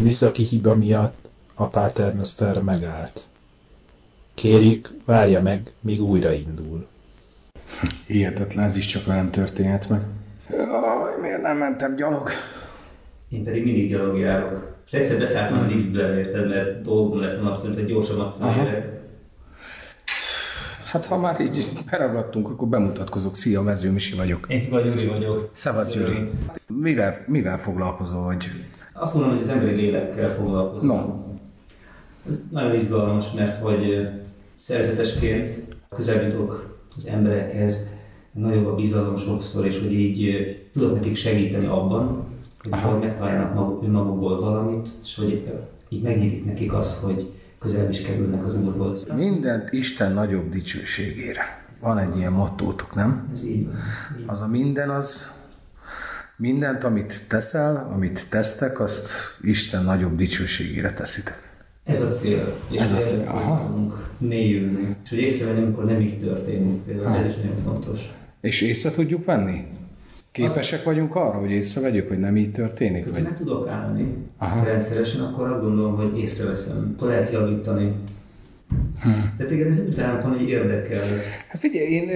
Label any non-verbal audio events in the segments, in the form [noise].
műszaki hiba miatt a Paternoster megállt. Kérjük, várja meg, míg újraindul. Hihetetlen, ez is csak velem történhet meg. Jaj, miért nem mentem gyalog? Én pedig mindig gyalog járok. És egyszer beszálltam a liftbe, érted, mert dolgom lett volna azt, hogy gyorsabban felérek. Hát ha már így is beragadtunk, akkor bemutatkozok. Szia, Vező Misi vagyok. Én vagy Gyuri vagyok. Szevasz, Gyuri. Mivel, mivel foglalkozol, vagy? Azt mondom, hogy az emberi lélekkel foglalkozom. No. Nagyon izgalmas, mert hogy szerzetesként közel az emberekhez, nagyobb a bizalom sokszor, és hogy így tudok nekik segíteni abban, hogy Aha. megtaláljanak maguk, önmagukból valamit, és hogy így megnyitik nekik azt, hogy közel is kerülnek az Úrhoz. Mindent Isten nagyobb dicsőségére. Van egy ilyen mottótok, nem? Ez így van. Az a minden az, mindent, amit teszel, amit tesztek, azt Isten nagyobb dicsőségére teszitek. Ez a cél. És Ez a cél, aha. mélyülni. És hogy észrevenni, amikor nem így történik. Például ez is nagyon fontos. És észre tudjuk venni? Képesek vagyunk arra, hogy észrevegyük, hogy nem így történik? Ha nem tudok állni Aha. rendszeresen, akkor azt gondolom, hogy észreveszem. Akkor lehet javítani. Hm. De téged ez nem hogy érdekel. Hát figyelj, én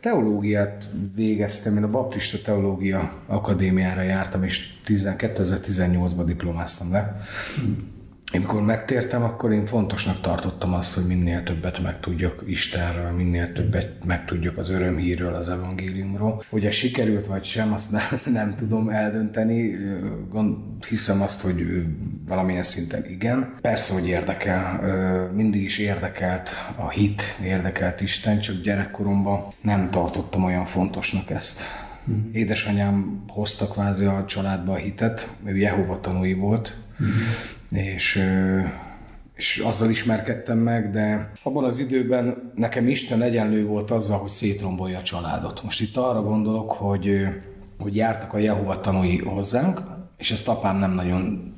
teológiát végeztem, én a Baptista Teológia Akadémiára jártam, és 2018-ban diplomáztam le. Hm amikor megtértem, akkor én fontosnak tartottam azt, hogy minél többet megtudjak Istenről, minél többet megtudjak az örömhírről, az evangéliumról. Hogy ez sikerült vagy sem, azt nem, [laughs] nem tudom eldönteni. Hiszem azt, hogy valamilyen szinten igen. Persze, hogy érdekel. Mindig is érdekelt a hit, érdekelt Isten, csak gyerekkoromban nem tartottam olyan fontosnak ezt. Mm. Édesanyám hozta kvázi a családba a hitet, ő Jehova tanúi volt, mm és, és azzal ismerkedtem meg, de abban az időben nekem Isten egyenlő volt azzal, hogy szétrombolja a családot. Most itt arra gondolok, hogy, hogy jártak a Jehova tanúi hozzánk, és ezt apám nem nagyon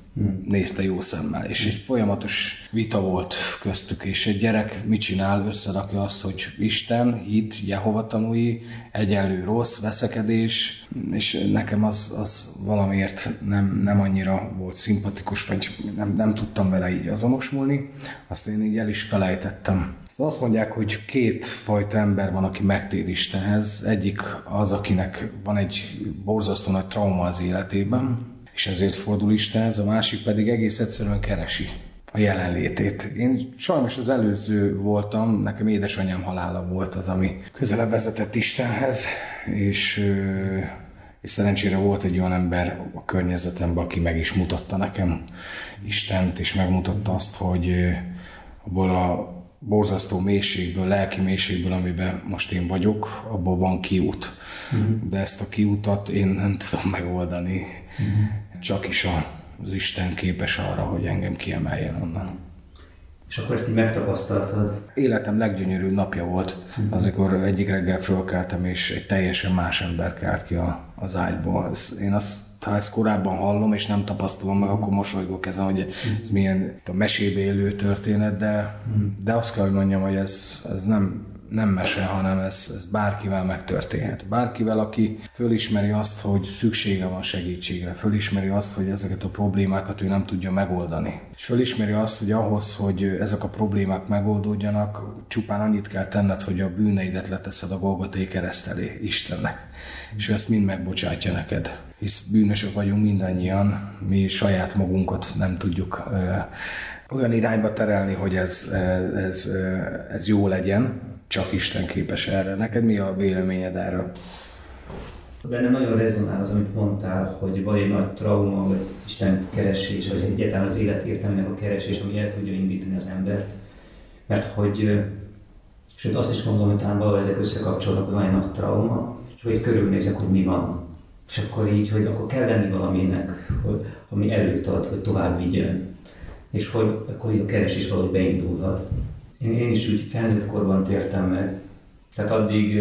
nézte jó szemmel, és egy folyamatos vita volt köztük, és egy gyerek mit csinál, összerakja azt, hogy Isten, hit, Jehova tanúi, egyenlő rossz, veszekedés, és nekem az, az valamiért nem, nem annyira volt szimpatikus, vagy nem, nem tudtam vele így azonosulni, azt én így el is felejtettem. Szóval azt mondják, hogy két fajta ember van, aki megtér Istenhez. Egyik az, akinek van egy borzasztó nagy trauma az életében, és ezért fordul Istenhez, a másik pedig egész egyszerűen keresi a jelenlétét. Én sajnos az előző voltam, nekem édesanyám halála volt az, ami közelebb vezetett Istenhez, és, és szerencsére volt egy olyan ember a környezetemben, aki meg is mutatta nekem Istent, és megmutatta azt, hogy abból a borzasztó mélységből, lelki mélységből, amiben most én vagyok, abból van kiút. Uh-huh. De ezt a kiutat én nem tudom megoldani. Uh-huh csak is az Isten képes arra, hogy engem kiemeljen onnan. És akkor ezt így megtapasztaltad? Életem leggyönyörűbb napja volt, mm-hmm. amikor egyik reggel fölkeltem, és egy teljesen más ember kelt ki a, az ágyból. Ez, én azt, ha ezt korábban hallom, és nem tapasztalom meg, akkor mosolygok ezen, hogy ez milyen a mesébe élő történet, de, de azt kell, hogy mondjam, hogy ez, ez nem, nem mese, hanem ez, ez bárkivel megtörténhet. Bárkivel, aki fölismeri azt, hogy szüksége van segítségre, fölismeri azt, hogy ezeket a problémákat ő nem tudja megoldani. És fölismeri azt, hogy ahhoz, hogy ezek a problémák megoldódjanak, csupán annyit kell tenned, hogy a bűneidet leteszed a Golgotai kereszt elé Istennek. És ő ezt mind megbocsátja neked. Hisz bűnösök vagyunk mindannyian, mi saját magunkat nem tudjuk olyan irányba terelni, hogy ez, ez, ez jó legyen, csak Isten képes erre. Neked mi a véleményed erről? Benne nagyon rezonál az, amit mondtál, hogy vagy egy nagy trauma, vagy Isten keresés, vagy egyáltalán az élet értelmének a keresés, ami el tudja indítani az embert. Mert hogy, sőt azt is mondom, hogy talán valahogy ezek összekapcsolnak, hogy van egy nagy trauma, hogy körülnézek, hogy mi van. És akkor így, hogy akkor kell lenni valaminek, hogy, ami erőt ad, hogy tovább vigyen. És hogy akkor így a keresés valahogy beindulhat. Én, én is úgy felnőtt korban tértem meg. Tehát addig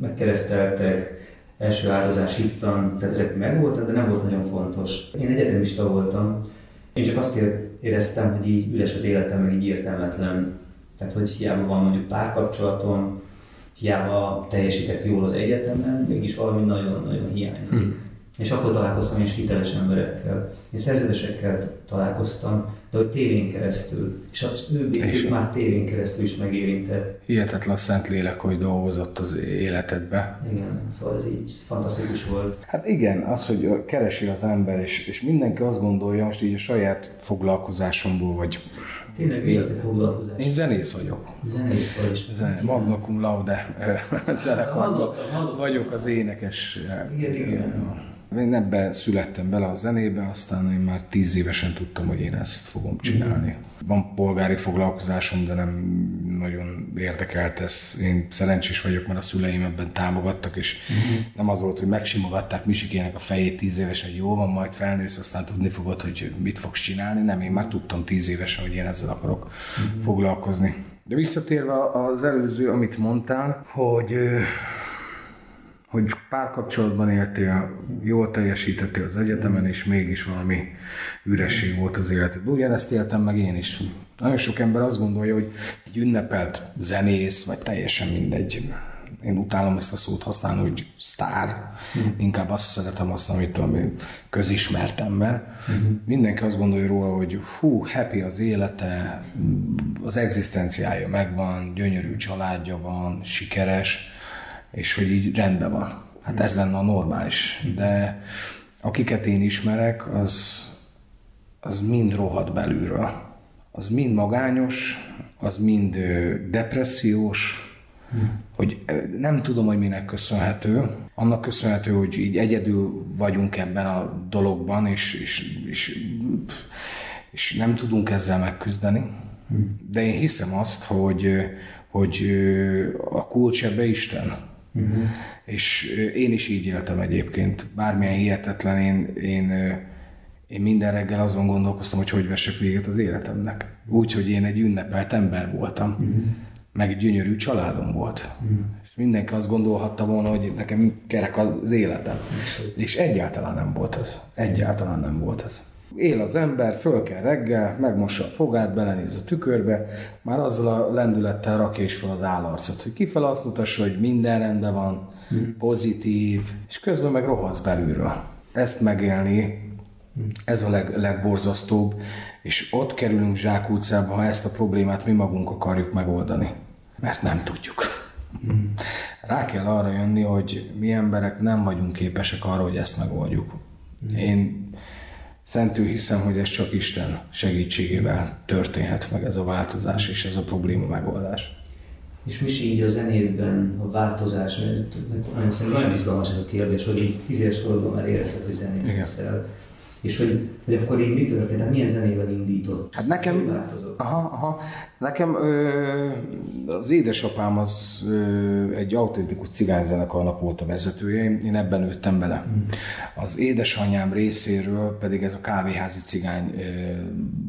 megkereszteltek, első áldozás hittan, tehát ezek megvoltak, de nem volt nagyon fontos. Én egyetemista voltam, én csak azt éreztem, hogy így üres az életem, meg így értelmetlen. Tehát, hogy hiába van mondjuk párkapcsolatom, hiába teljesítek jól az egyetemen, mégis valami nagyon-nagyon hiányzik. Hmm. És akkor találkoztam is hiteles emberekkel. Én szerzetesekkel találkoztam, de hogy tévén keresztül. És az ő békét már tévén keresztül is megérintett. Hihetetlen szent lélek, hogy dolgozott az életedbe. Igen, szóval ez így fantasztikus volt. Hát igen, az, hogy keresi az ember, és, és mindenki azt gondolja, most így a saját foglalkozásomból, vagy Tényleg mi a te foglalkozás? Én zenész vagyok. Zenész vagy. Zene, magna cum laude [laughs] zenekarban vagyok az énekes. Igen, igen. Én ebben születtem bele a zenébe, aztán én már tíz évesen tudtam, hogy én ezt fogom csinálni. Van polgári foglalkozásom, de nem nagyon érdekelt ez. Én szerencsés vagyok, mert a szüleim ebben támogattak, és uh-huh. nem az volt, hogy megsimogatták Misikének a fejét tíz évesen, hogy jó van, majd felnősz, aztán tudni fogod, hogy mit fogsz csinálni. Nem, én már tudtam tíz évesen, hogy én ezzel akarok uh-huh. foglalkozni. De visszatérve az előző, amit mondtál, hogy hogy párkapcsolatban éltél, jól teljesítettél az egyetemen, és mégis valami üresség volt az életedben. Ugyanezt éltem meg én is. Nagyon sok ember azt gondolja, hogy egy ünnepelt zenész, vagy teljesen mindegy. Én utálom ezt a szót használni, hogy sztár. Mm. Inkább azt szeretem használni, hogy tudom, közismert ember. Mm. Mindenki azt gondolja róla, hogy hú, happy az élete, az egzisztenciája megvan, gyönyörű családja van, sikeres és hogy így rendben van. Hát ez lenne a normális. De akiket én ismerek, az, az mind rohadt belülről. Az mind magányos, az mind depressziós, hogy nem tudom, hogy minek köszönhető. Annak köszönhető, hogy így egyedül vagyunk ebben a dologban, és, és, és, és nem tudunk ezzel megküzdeni. De én hiszem azt, hogy, hogy a kulcs ebbe Isten. Uh-huh. És én is így éltem egyébként. Bármilyen hihetetlen, én, én, én minden reggel azon gondolkoztam, hogy hogy vessek véget az életemnek. Úgy, hogy én egy ünnepelt ember voltam. Uh-huh. Meg egy gyönyörű családom volt. Uh-huh. És mindenki azt gondolhatta volna, hogy nekem kerek az életem. Uh-huh. És egyáltalán nem volt az. Egyáltalán nem volt az. Él az ember, föl kell reggel, megmossa a fogát, belenéz a tükörbe, már azzal a lendülettel rakja is fel az állarcot, hogy kifel azt mutassa, hogy minden rendben van, hmm. pozitív, és közben meg rohasz belülről. Ezt megélni, hmm. ez a leg, legborzasztóbb, és ott kerülünk zsákutcába, ha ezt a problémát mi magunk akarjuk megoldani. Mert nem tudjuk. Hmm. Rá kell arra jönni, hogy mi emberek nem vagyunk képesek arra, hogy ezt megoldjuk. Én Szentül hiszem, hogy ez csak Isten segítségével történhet meg ez a változás és ez a probléma megoldás. És mi így a zenében a változás, nagyon, nagyon izgalmas ez a kérdés, hogy így tíz éves korodban már érezted, hogy zenész leszel. És hogy, hogy akkor így mi történt? Hát milyen zenével indított? Hát nekem, aha, aha, nekem ö, az édesapám az ö, egy autentikus cigányzenekarnak volt a vezetője, én ebben nőttem bele. Hmm. Az édesanyám részéről pedig ez a kávéházi cigány ö,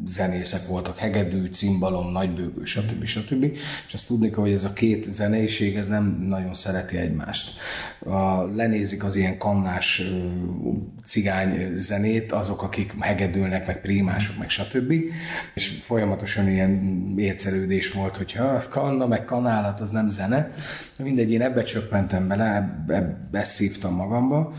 zenészek voltak, hegedű, cimbalom, nagybőgő, stb. stb. És azt tudni kell, hogy ez a két zeneiség ez nem nagyon szereti egymást. A, lenézik az ilyen kannás ö, cigány zenét, azok, akik hegedülnek, meg prímások, meg stb. És folyamatosan ilyen ércelődés volt, hogy ha kanna, meg kanálat, az nem zene. Mindegy, én ebbe csöppentem bele, ebbe szívtam magamba.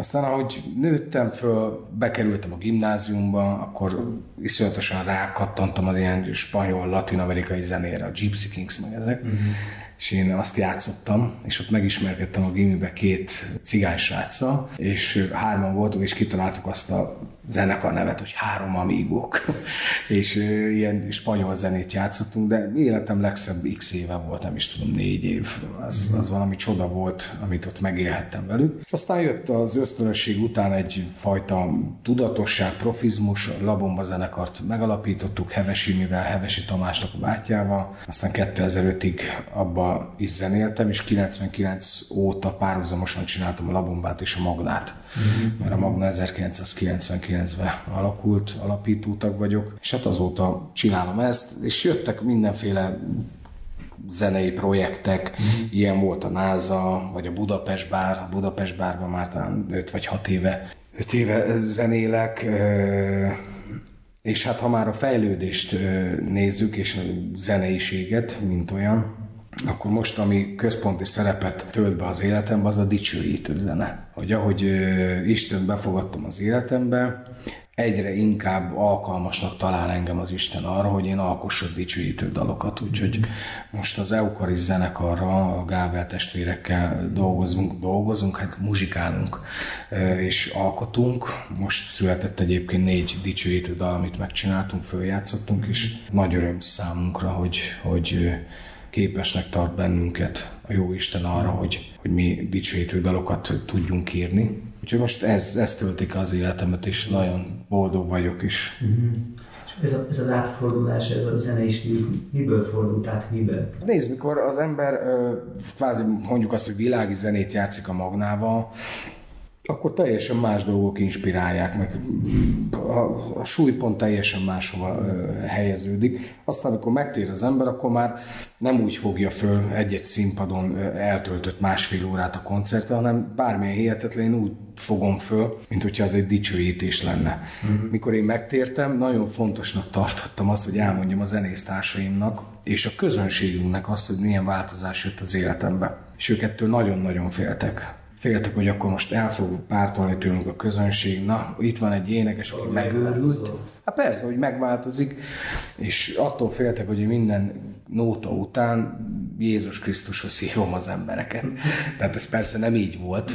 Aztán, ahogy nőttem föl, bekerültem a gimnáziumba, akkor iszonyatosan rákattantam az ilyen spanyol, latin-amerikai zenére, a Gypsy Kings, meg ezek. Uh-huh és én azt játszottam, és ott megismerkedtem a gimibe két cigány sráccal, és hárman voltunk, és kitaláltuk azt a zenekar nevet, hogy három amígok, [laughs] és ilyen spanyol zenét játszottunk, de életem legszebb x éve volt, nem is tudom, négy év. Az, az valami csoda volt, amit ott megélhettem velük. És aztán jött az ösztönösség után egy fajta tudatosság, profizmus, Labomba zenekart megalapítottuk Hevesi, mivel Hevesi Tamásnak a bátyjával. Aztán 2005-ig abba is zenéltem, és 99 óta párhuzamosan csináltam a Labombát és a Magnát. Mm-hmm. Mert a Magna 1999-ben alakult, alapítótag vagyok, és hát azóta csinálom ezt, és jöttek mindenféle zenei projektek, mm-hmm. ilyen volt a NASA, vagy a Budapest Bár, a Budapest Bárban már talán 5 vagy 6 éve, 5 éve zenélek, és hát ha már a fejlődést nézzük, és a zeneiséget, mint olyan, akkor most, ami központi szerepet tölt be az életembe, az a dicsőítő zene. Hogy ahogy Isten befogadtam az életembe, egyre inkább alkalmasnak talál engem az Isten arra, hogy én alkossak dicsőítő dalokat. Úgyhogy most az Eukaris zenekarra, a Gábel testvérekkel dolgozunk, dolgozunk, hát muzsikálunk és alkotunk. Most született egyébként négy dicsőítő dal, amit megcsináltunk, följátszottunk, és nagy öröm számunkra, hogy, hogy képesnek tart bennünket a jó Isten arra, hogy, hogy mi dicsőítő dalokat tudjunk írni. Úgyhogy most ez, ez töltik az életemet, és nagyon boldog vagyok is. Uh-huh. Ez, a, ez az átfordulás, ez a zenei stílus, miből fordult át, miben? Nézd, mikor az ember kvázi mondjuk azt, hogy világi zenét játszik a magnával, akkor teljesen más dolgok inspirálják, meg a, a súlypont teljesen máshova ö, helyeződik. Aztán, amikor megtér az ember, akkor már nem úgy fogja föl egy-egy színpadon ö, eltöltött másfél órát a koncertre, hanem bármilyen hihetetlen úgy fogom föl, mint hogyha az egy dicsőítés lenne. Uh-huh. Mikor én megtértem, nagyon fontosnak tartottam azt, hogy elmondjam a zenésztársaimnak és a közönségünknek azt, hogy milyen változás jött az életembe. És ők ettől nagyon-nagyon féltek féltek, hogy akkor most el fog pártolni tőlünk a közönség. Na, itt van egy énekes, aki megőrült. Hát persze, hogy megváltozik, és attól féltek, hogy minden nóta után Jézus Krisztushoz hívom az embereket. Tehát ez persze nem így volt.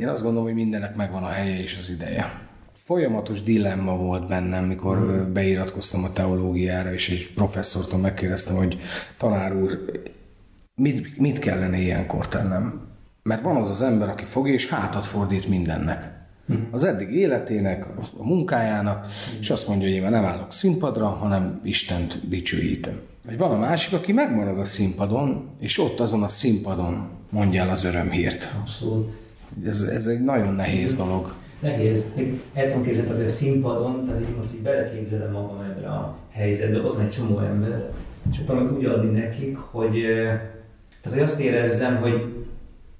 Én azt gondolom, hogy mindennek megvan a helye és az ideje folyamatos dilemma volt bennem, mikor beiratkoztam a teológiára, és egy professzortól megkérdeztem, hogy tanár úr, mit, mit kellene ilyenkor tennem? Mert van az az ember, aki fogja és hátat fordít mindennek. Az eddig életének, a munkájának, és azt mondja, hogy én már nem állok színpadra, hanem Istent dicsőítem. Vagy van a másik, aki megmarad a színpadon, és ott azon a színpadon mondja el az örömhírt. Abszolút. Ez, ez egy nagyon nehéz dolog. Nehéz. Még el tudom képzelni, hogy a színpadon, tehát így most így beleképzelem magam ebbe a helyzetbe, ott van egy csomó ember, és akkor úgy adni nekik, hogy, tehát, hogy azt érezzem, hogy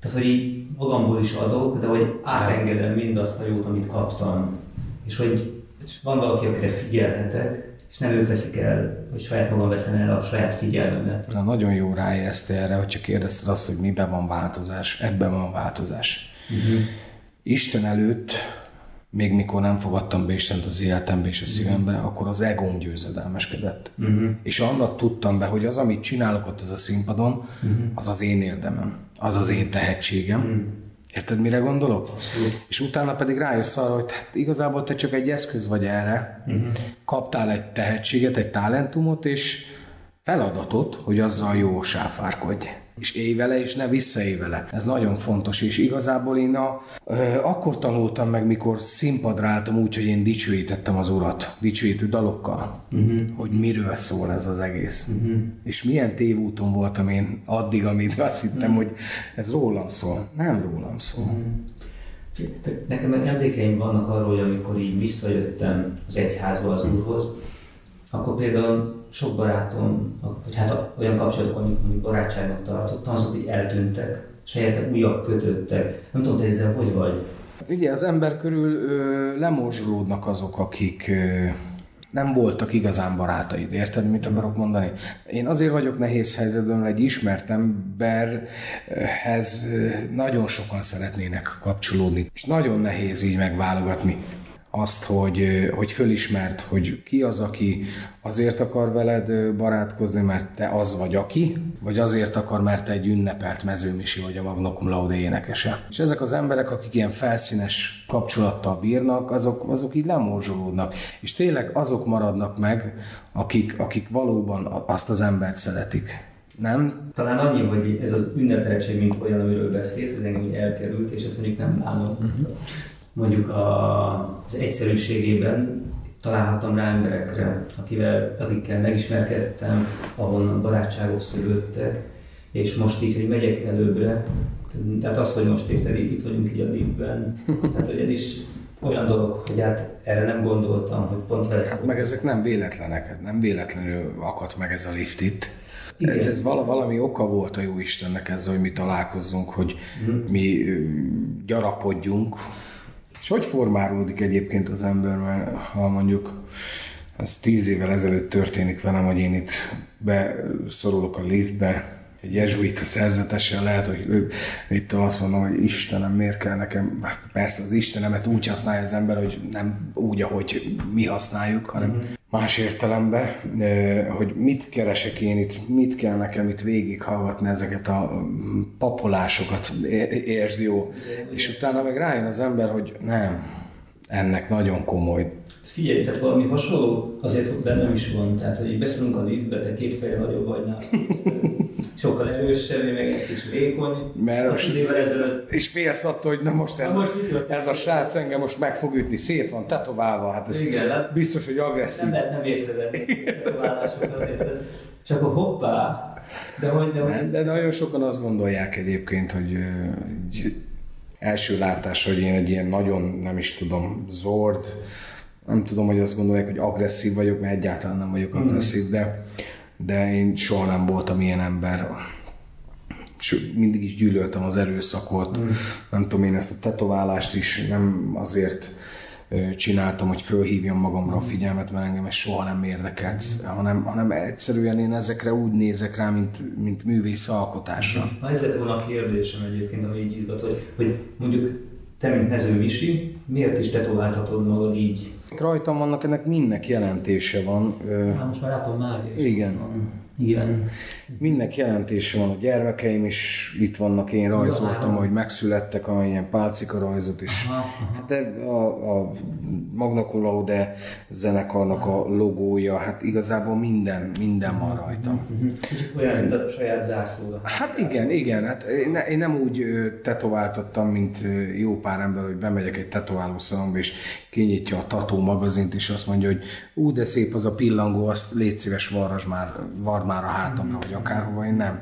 tehát, hogy így magamból is adok, de hogy átengedem mindazt a jót, amit kaptam. És hogy és van valaki, akire figyelhetek, és nem ők veszik el, hogy saját magam veszem el a saját figyelmemet. Na, nagyon jó rájezte erre, hogyha kérdezted azt, hogy miben van változás, ebben van változás. Uh-huh. Isten előtt még mikor nem fogadtam be Istent az életembe és a szívembe, uh-huh. akkor az egóm győzedelmeskedett. Uh-huh. És annak tudtam be, hogy az, amit csinálok ott az a színpadon, uh-huh. az az én érdemem, az az én tehetségem. Uh-huh. Érted, mire gondolok? Uh-huh. És utána pedig rájössz arra, hogy hát igazából te csak egy eszköz vagy erre, uh-huh. kaptál egy tehetséget, egy talentumot, és feladatot, hogy azzal jó sáfárkodj és élj vele, és ne visszaélj vele. Ez nagyon fontos, és igazából én a, ö, akkor tanultam meg, mikor színpadra álltam úgy, hogy én dicsőítettem az Urat, dicsőítő dalokkal, uh-huh. hogy miről szól ez az egész. Uh-huh. És milyen tévúton voltam én addig, amíg azt hittem, uh-huh. hogy ez rólam szól. Nem rólam szól. Uh-huh. Nekem emlékeim vannak arról, hogy amikor így visszajöttem az egyházba az Úrhoz, akkor például sok barátom, vagy hát olyan kapcsolatok, amik, amik barátságnak tartottam, azok így eltűntek, és helyette újak kötöttek. Nem tudom, te ezzel hogy vagy? Ugye az ember körül ö, lemorzsolódnak azok, akik ö, nem voltak igazán barátaid. Érted, mit akarok mondani? Én azért vagyok nehéz helyzetben, mert egy ismert emberhez nagyon sokan szeretnének kapcsolódni, és nagyon nehéz így megválogatni azt, hogy, hogy fölismert, hogy ki az, aki azért akar veled barátkozni, mert te az vagy aki, vagy azért akar, mert te egy ünnepelt mezőmisi vagy a Magnokum Laude énekese. És ezek az emberek, akik ilyen felszínes kapcsolattal bírnak, azok, azok így lemorzsolódnak. És tényleg azok maradnak meg, akik, akik valóban azt az embert szeretik. Nem? Talán annyi, hogy ez az ünnepeltség, mint olyan, amiről beszélsz, ez engem elkerült, és ezt mondjuk nem bánom. Uh-huh mondjuk a, az egyszerűségében találhattam rá emberekre, akivel, akikkel megismerkedtem, ahonnan barátságok szülődtek, és most így, hogy megyek előbbre, tehát az, hogy most érted, itt vagyunk így a liftben, tehát hogy ez is olyan dolog, hogy hát erre nem gondoltam, hogy pont vele... Hát meg ezek nem véletlenek, hát nem véletlenül akadt meg ez a lift itt. Igen. Ez, ez valami oka volt a jó Istennek ezzel, hogy mi találkozzunk, hogy mm. mi gyarapodjunk, és hogy formálódik egyébként az ember, mert ha mondjuk ez tíz évvel ezelőtt történik velem, hogy én itt beszorulok a liftbe, egy jezsuita szerzetesen lehet, hogy ő, itt azt mondom, hogy Istenem, miért kell nekem, persze az Istenemet úgy használja az ember, hogy nem úgy, ahogy mi használjuk, hanem mm-hmm. más értelemben, hogy mit keresek én itt, mit kell nekem itt végighallgatni ezeket a papolásokat, érzi jó, és utána meg rájön az ember, hogy nem, ennek nagyon komoly Figyelj, tehát valami hasonló azért hogy bennem is van, tehát hogy beszélünk a liftbe, te két fejre nagyobb vagy nálam. [laughs] Sokkal erősebb, meg egy kis vékony. Mert most, évvel ezelőtt... És félsz attól, hogy na most ez, na most ez a srác engem most meg fog ütni, szét van tetoválva, hát ez Igen, hát biztos, hogy agresszív. Nem nem észrevenni tetoválásokat, és akkor hoppá, de hogy, de, hogy... de nagyon sokan azt gondolják egyébként, hogy, első látás, hogy én egy ilyen nagyon, nem is tudom, zord, nem tudom, hogy azt gondolják, hogy agresszív vagyok, mert egyáltalán nem vagyok hmm. agresszív, de, de én soha nem voltam ilyen ember. És mindig is gyűlöltem az erőszakot, mm. nem tudom, én ezt a tetoválást is nem azért csináltam, hogy fölhívjam magamra a hmm. figyelmet, mert engem ez soha nem érdekelt, hanem, hanem egyszerűen én ezekre úgy nézek rá, mint, mint művész alkotásra. Na ez lett volna a kérdésem egyébként, ami így izgat, hogy, hogy mondjuk te, mint Mező Misi, miért is tetováltatod magad így? Rajtam vannak, ennek mindnek jelentése van. Hát most már látom már. Igen. Van. Igen. Mindnek jelentése van, a gyermekeim is itt vannak, én rajzoltam, hogy megszülettek, a ilyen pálcika rajzot is. Aha, aha. Hát a, a Magna Cum Laude zenekarnak a logója, hát igazából minden, minden van rajta. Mhm, mhm. Csak olyan, mint a saját zászló. Hát igen, igen, hát én, én nem úgy tetováltattam, mint jó pár ember, hogy bemegyek egy tetoválószalomba, és kinyitja a Tató magazint, és azt mondja, hogy ú, de szép az a pillangó, azt légy szíves varras már, var már a hátamra, vagy akárhova, én nem.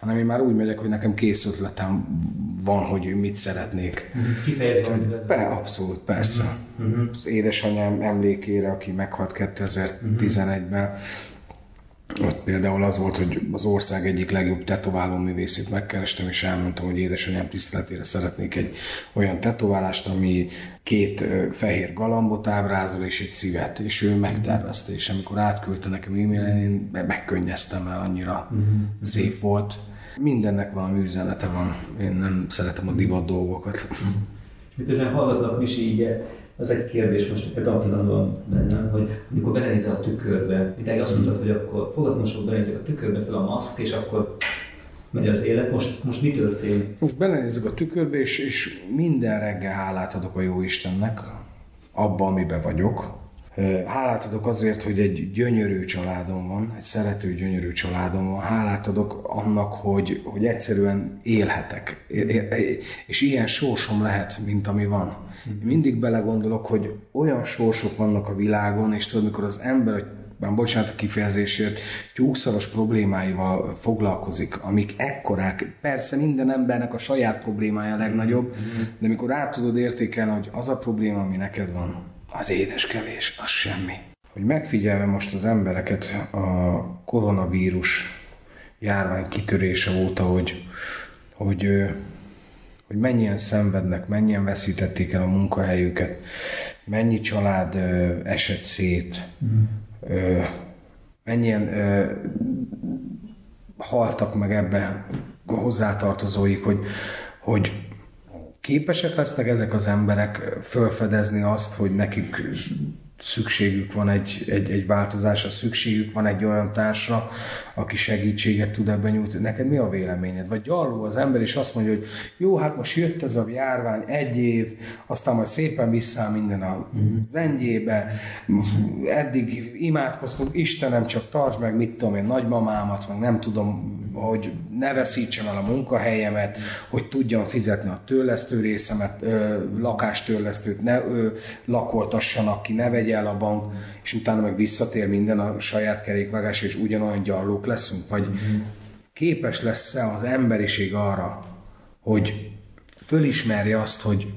Hanem én már úgy megyek, hogy nekem kész ötletem van, hogy mit szeretnék. Mhm. Kifejezve. Be, abszolút, persze. Uh-huh. Az édesanyám emlékére, aki meghalt 2011-ben, ott például az volt, hogy az ország egyik legjobb tetováló művészét megkerestem, és elmondtam, hogy édesanyám tiszteletére szeretnék egy olyan tetoválást, ami két fehér galambot ábrázol, és egy szívet, és ő megtervezte, és amikor átküldte nekem e-mailen, én megkönnyeztem el, annyira uh-huh. szép volt. Mindennek valami üzenete van, én nem szeretem a divat dolgokat. Miközben hallgatlak is így az egy kérdés most ebben a pillanatban bennem, hogy amikor belenézel a tükörbe, mint azt mondtad, hogy akkor fogatmosok, belenézek a tükörbe fel a maszk, és akkor megy az élet. Most, most mi történik? Most belenézek a tükörbe, és, és minden reggel hálát adok a jó Istennek, abba, amiben vagyok. Hálát adok azért, hogy egy gyönyörű családom van, egy szerető, gyönyörű családom van. Hálát adok annak, hogy, hogy egyszerűen élhetek. És ilyen sorsom lehet, mint ami van. Én mindig belegondolok, hogy olyan sorsok vannak a világon, és tudod, mikor az ember, már bocsánat a kifejezésért, tyúkszaros problémáival foglalkozik, amik ekkorák, persze minden embernek a saját problémája a legnagyobb, de mikor át tudod értékelni, hogy az a probléma, ami neked van, az édes kevés, az semmi. Hogy megfigyelve most az embereket a koronavírus járvány kitörése óta, hogy, hogy hogy mennyien szenvednek, mennyien veszítették el a munkahelyüket, mennyi család ö, esett szét, mm. ö, mennyien ö, haltak meg ebbe hozzátartozóik, hogy, hogy képesek lesznek ezek az emberek felfedezni azt, hogy nekik szükségük van egy, egy, egy változásra, szükségük van egy olyan társra, aki segítséget tud ebben nyújtani. Neked mi a véleményed? Vagy gyarló az ember, és azt mondja, hogy jó, hát most jött ez a járvány, egy év, aztán majd szépen vissza minden a rendjébe, eddig imádkoztunk, Istenem, csak tartsd meg, mit tudom én, nagymamámat, meg nem tudom, hogy ne veszítsem el a munkahelyemet, hogy tudjam fizetni a törlesztő részemet, ö, lakástörlesztőt ne ö, lakoltassanak ki, ne vegye el a bank, és utána meg visszatér minden a saját kerékvágás, és ugyanolyan gyarlók leszünk? Vagy képes lesz-e az emberiség arra, hogy fölismerje azt, hogy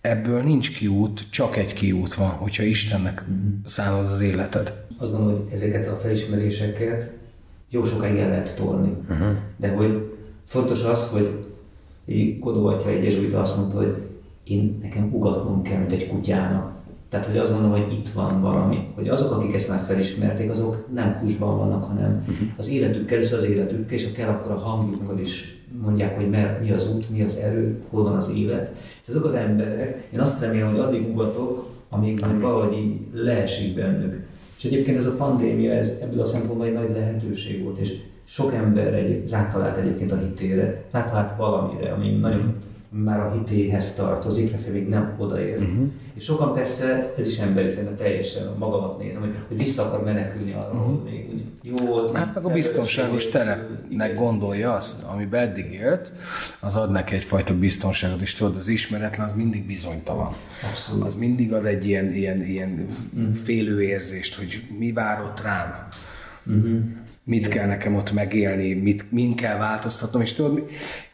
ebből nincs kiút, csak egy kiút van, hogyha Istennek szánod az életed. Azt gondolom, hogy ezeket a felismeréseket jó sokáig el lehet tolni. Uh-huh. De hogy fontos az, hogy Godó atya egy azt mondta, hogy én nekem ugatnom kell, mint egy kutyának Tehát, hogy azt gondolom, hogy itt van valami, hogy azok, akik ezt már felismerték, azok nem kusban vannak, hanem az életükkel és az életükkel, és ha kell, akkor a hangjukkal is mondják, hogy mer, mi az út, mi az erő, hol van az élet. És azok az emberek, én azt remélem, hogy addig ugatok, amíg majd valahogy így leesik bennük. És egyébként ez a pandémia, ez ebből a szempontból egy nagy lehetőség volt, és sok ember egy, rátalált egyébként a hitére, rátalált valamire, ami nagyon már a hitéhez tartozik, lefelé még nem odaért. Uh-huh. És sokan persze, ez is emberi szerintem teljesen magamat nézem, hogy, hogy vissza akar menekülni arra, uh-huh. hogy még úgy jó volt. Hát meg a biztonságos terepnek gondolja azt, ami eddig élt, az ad neki egyfajta biztonságot, és tudod, az ismeretlen az mindig bizonytalan. Abszolút. Az mindig ad egy ilyen, ilyen, ilyen uh-huh. félő érzést, hogy mi várott rám. Uh-huh mit kell nekem ott megélni, mit, min kell változtatnom, és tudod,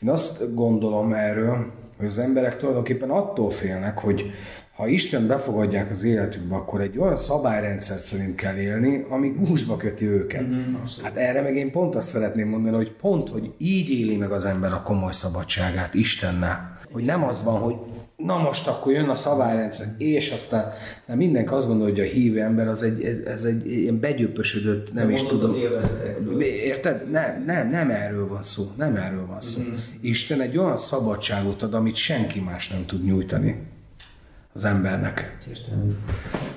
én azt gondolom erről, hogy az emberek tulajdonképpen attól félnek, hogy ha Isten befogadják az életükbe, akkor egy olyan szabályrendszer szerint kell élni, ami gúzsba köti őket. Mm-hmm, hát erre meg én pont azt szeretném mondani, hogy pont, hogy így éli meg az ember a komoly szabadságát Istennel. Hogy nem az van, hogy na most akkor jön a szabályrendszer, és aztán nem mindenki azt gondolja, hogy a hívő ember az egy, ez egy ilyen begyöpösödött, nem De is tudom. Az Érted? Nem, nem, nem erről van szó, nem erről van szó. Mm-hmm. Isten egy olyan szabadságot ad, amit senki más nem tud nyújtani az embernek. Értem.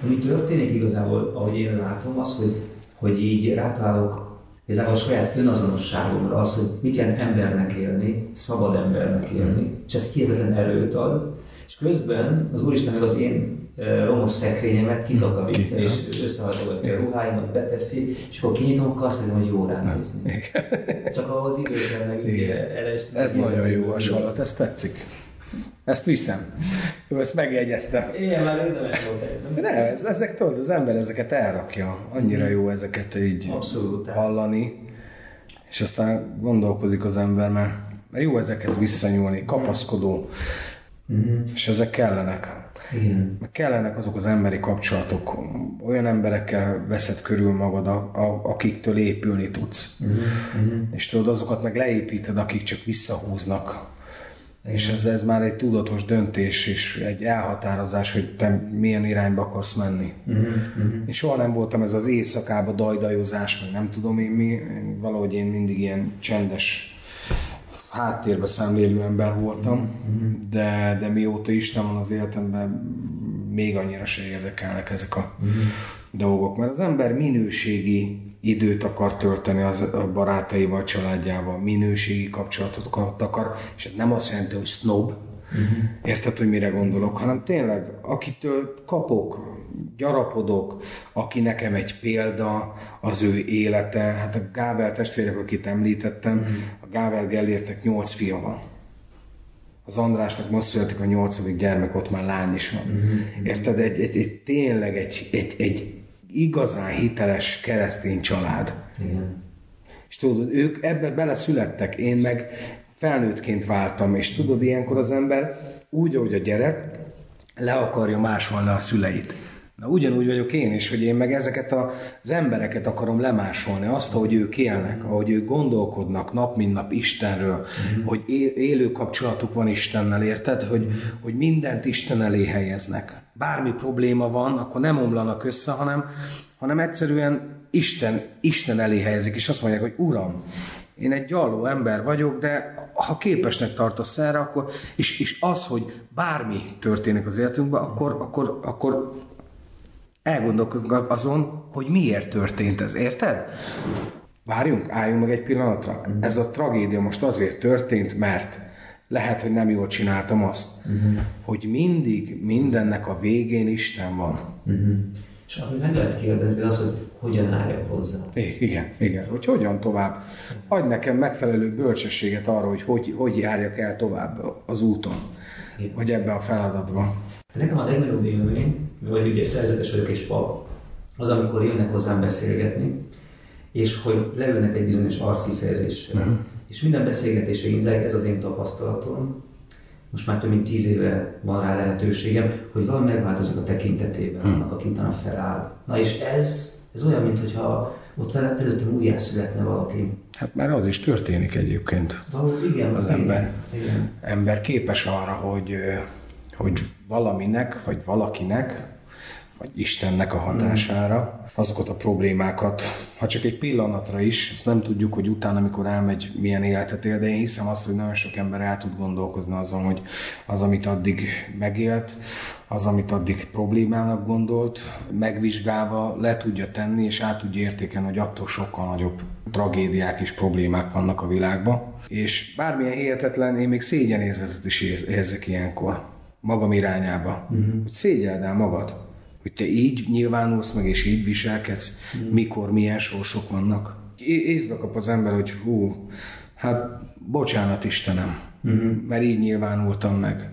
Ami történik igazából, ahogy én látom, az, hogy, hogy így rátalálok igazából a saját önazonosságomra az, hogy mit jelent embernek élni, szabad embernek élni, és ez hihetetlen erőt ad, és közben az Úristen meg az én romos szekrényemet kitakarítja, és összehajtogatja a ruháimat, beteszi, és akkor kinyitom, akkor azt hiszem, hogy jó ránézni. Csak ahhoz idő kell meg Ez nagyon jó hasonlat, ez tetszik. Ezt viszem. Jó, ezt megjegyeztem. Igen, már érdemes volt. Ne, ez, ezek tudod, az ember ezeket elrakja. Annyira jó ezeket így Abszolút. hallani. És aztán gondolkozik az ember, mert, mert jó ezekhez visszanyúlni, kapaszkodó. Mm-hmm. És ezek kellenek. Igen. Meg kellenek azok az emberi kapcsolatok. Olyan emberekkel veszed körül magad, a, a, akiktől épülni tudsz. Mm-hmm. És tudod, azokat meg leépíted, akik csak visszahúznak és ez, ez már egy tudatos döntés és egy elhatározás, hogy te milyen irányba akarsz menni. Uh-huh, uh-huh. És soha nem voltam ez az éjszakába dajdajozás, meg nem tudom én mi, valahogy én mindig ilyen csendes háttérbe szemlélő ember voltam, uh-huh. de, de mióta Isten van az életemben, még annyira se érdekelnek ezek a uh-huh. dolgok, mert az ember minőségi időt akar tölteni az a barátaival, a családjával, minőségi kapcsolatokat akar, és ez nem azt jelenti, hogy snob, uh-huh. érted, hogy mire gondolok, hanem tényleg, akitől kapok, gyarapodok, aki nekem egy példa, az ő élete, hát a Gábel testvérek, akit említettem, uh-huh. a Gábel Gellértek nyolc fia van. Az Andrásnak most születik a nyolcadik gyermek, ott már lány is van. Uh-huh. Érted? Egy, egy, egy, tényleg egy, egy, egy igazán hiteles keresztény család. Igen. És tudod, ők ebbe beleszülettek, én meg felnőttként váltam, és tudod, ilyenkor az ember úgy, ahogy a gyerek le akarja másolni a szüleit. Na ugyanúgy vagyok én is, hogy én meg ezeket az embereket akarom lemásolni, azt, ahogy ők élnek, ahogy ők gondolkodnak nap mint nap Istenről, uh-huh. hogy élő kapcsolatuk van Istennel, érted? Hogy, hogy mindent Isten elé helyeznek. Bármi probléma van, akkor nem omlanak össze, hanem, hanem egyszerűen Isten, Isten elé helyezik, és azt mondják, hogy Uram, én egy gyalló ember vagyok, de ha képesnek tartasz erre, akkor, és, és az, hogy bármi történik az életünkben, akkor, akkor, akkor elgondolkoznak azon, hogy miért történt ez, érted? Várjunk, álljunk meg egy pillanatra. Ez a tragédia most azért történt, mert lehet, hogy nem jól csináltam azt, uh-huh. hogy mindig mindennek a végén Isten van. Uh-huh. És ami meg lehet kérdezni, az, hogy hogyan álljak hozzá. É, igen, igen, hogy hogyan tovább. Adj nekem megfelelő bölcsességet arra, hogy hogy, hogy járjak el tovább az úton, igen. vagy ebbe a feladatba. Nekem a legnagyobb élmény, vagy ugye szerzetes vagyok és pap, az, amikor jönnek hozzám beszélgetni, és hogy leülnek egy bizonyos arckifejezéssel. Uh-huh. És minden beszélgetéseimleg ez az én tapasztalatom, most már több mint tíz éve van rá lehetőségem, hogy valami megváltozik a tekintetében uh-huh. annak, aki utána feláll. Na és ez, ez olyan, mintha ott előttem újjászületne valaki. Hát már az is történik egyébként. Valahogy igen. Az igen, ember, igen. ember képes arra, hogy hogy valaminek, vagy valakinek vagy Istennek a hatására, azokat a problémákat, ha csak egy pillanatra is, azt nem tudjuk, hogy utána, amikor elmegy, milyen életet él, de én hiszem azt, hogy nagyon sok ember el tud gondolkozni azon, hogy az, amit addig megélt, az, amit addig problémának gondolt, megvizsgálva le tudja tenni, és át tudja értékelni, hogy attól sokkal nagyobb tragédiák és problémák vannak a világban. És bármilyen hihetetlen, én még szégyenérzetet is érzek ilyenkor magam irányába. Uh-huh. Hogy szégyeld el magad hogy te így nyilvánulsz meg, és így viselkedsz, mm. mikor, milyen sorsok vannak. Észbe kap az ember, hogy hú, hát bocsánat Istenem, mm. mert így nyilvánultam meg.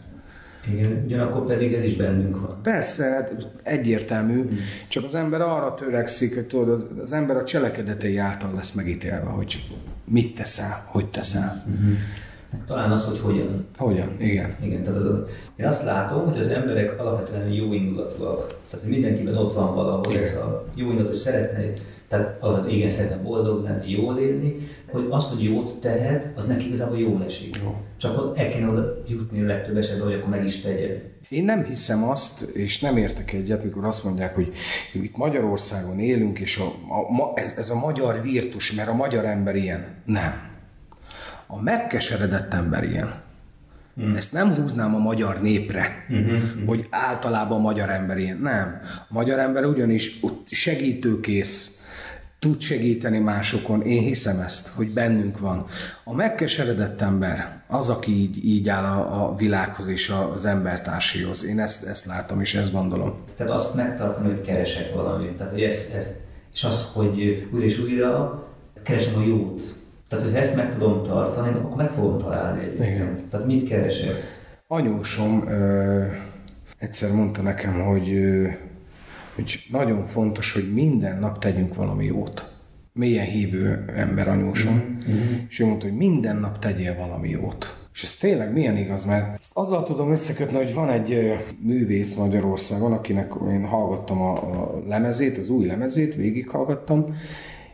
Igen, ugyanakkor pedig ez is bennünk van. Persze, hát egyértelmű, mm. csak az ember arra törekszik, hogy tudod, az, az ember a cselekedetei által lesz megítélve, hogy mit teszel, hogy teszel. Mm-hmm. Talán az, hogy hogyan. Hogyan, igen. Igen, tehát az, én azt látom, hogy az emberek alapvetően jó indulatúak. Tehát, hogy mindenkiben ott van valahol igen. ez a jó indulat, hogy szeretne, tehát alapvetően igen, szeretne boldog lenni, jól élni, hogy azt, hogy jót tehet, az neki igazából jól esik. Jó. Csak el kéne oda jutni a legtöbb esetben, hogy akkor meg is tegye. Én nem hiszem azt, és nem értek egyet, mikor azt mondják, hogy itt Magyarországon élünk, és a, a, ez, ez a magyar virtus, mert a magyar ember ilyen. Nem a megkeseredett ember ilyen. Hmm. Ezt nem húznám a magyar népre, uh-huh. hogy általában a magyar ember ilyen. Nem. A magyar ember ugyanis segítőkész, tud segíteni másokon. Én hiszem ezt, hogy bennünk van. A megkeseredett ember az, aki így, így áll a, a világhoz és az embertársihoz. Én ezt, ezt látom és ezt gondolom. Tehát azt megtartani, hogy keresek valamit. Tehát, hogy ezt, ezt, és az, hogy újra és újra keresem a jót tehát, hogyha ezt meg tudom tartani, akkor meg fogom találni egyébként. Igen. Tehát mit keresek? Anyósom ö, egyszer mondta nekem, hogy, ö, hogy nagyon fontos, hogy minden nap tegyünk valami jót. Mélyen hívő ember anyósom. Mm-hmm. És ő mondta, hogy minden nap tegyél valami jót. És ez tényleg milyen igaz, mert ezt azzal tudom összekötni, hogy van egy művész Magyarországon, akinek én hallgattam a, a lemezét, az új lemezét, végighallgattam,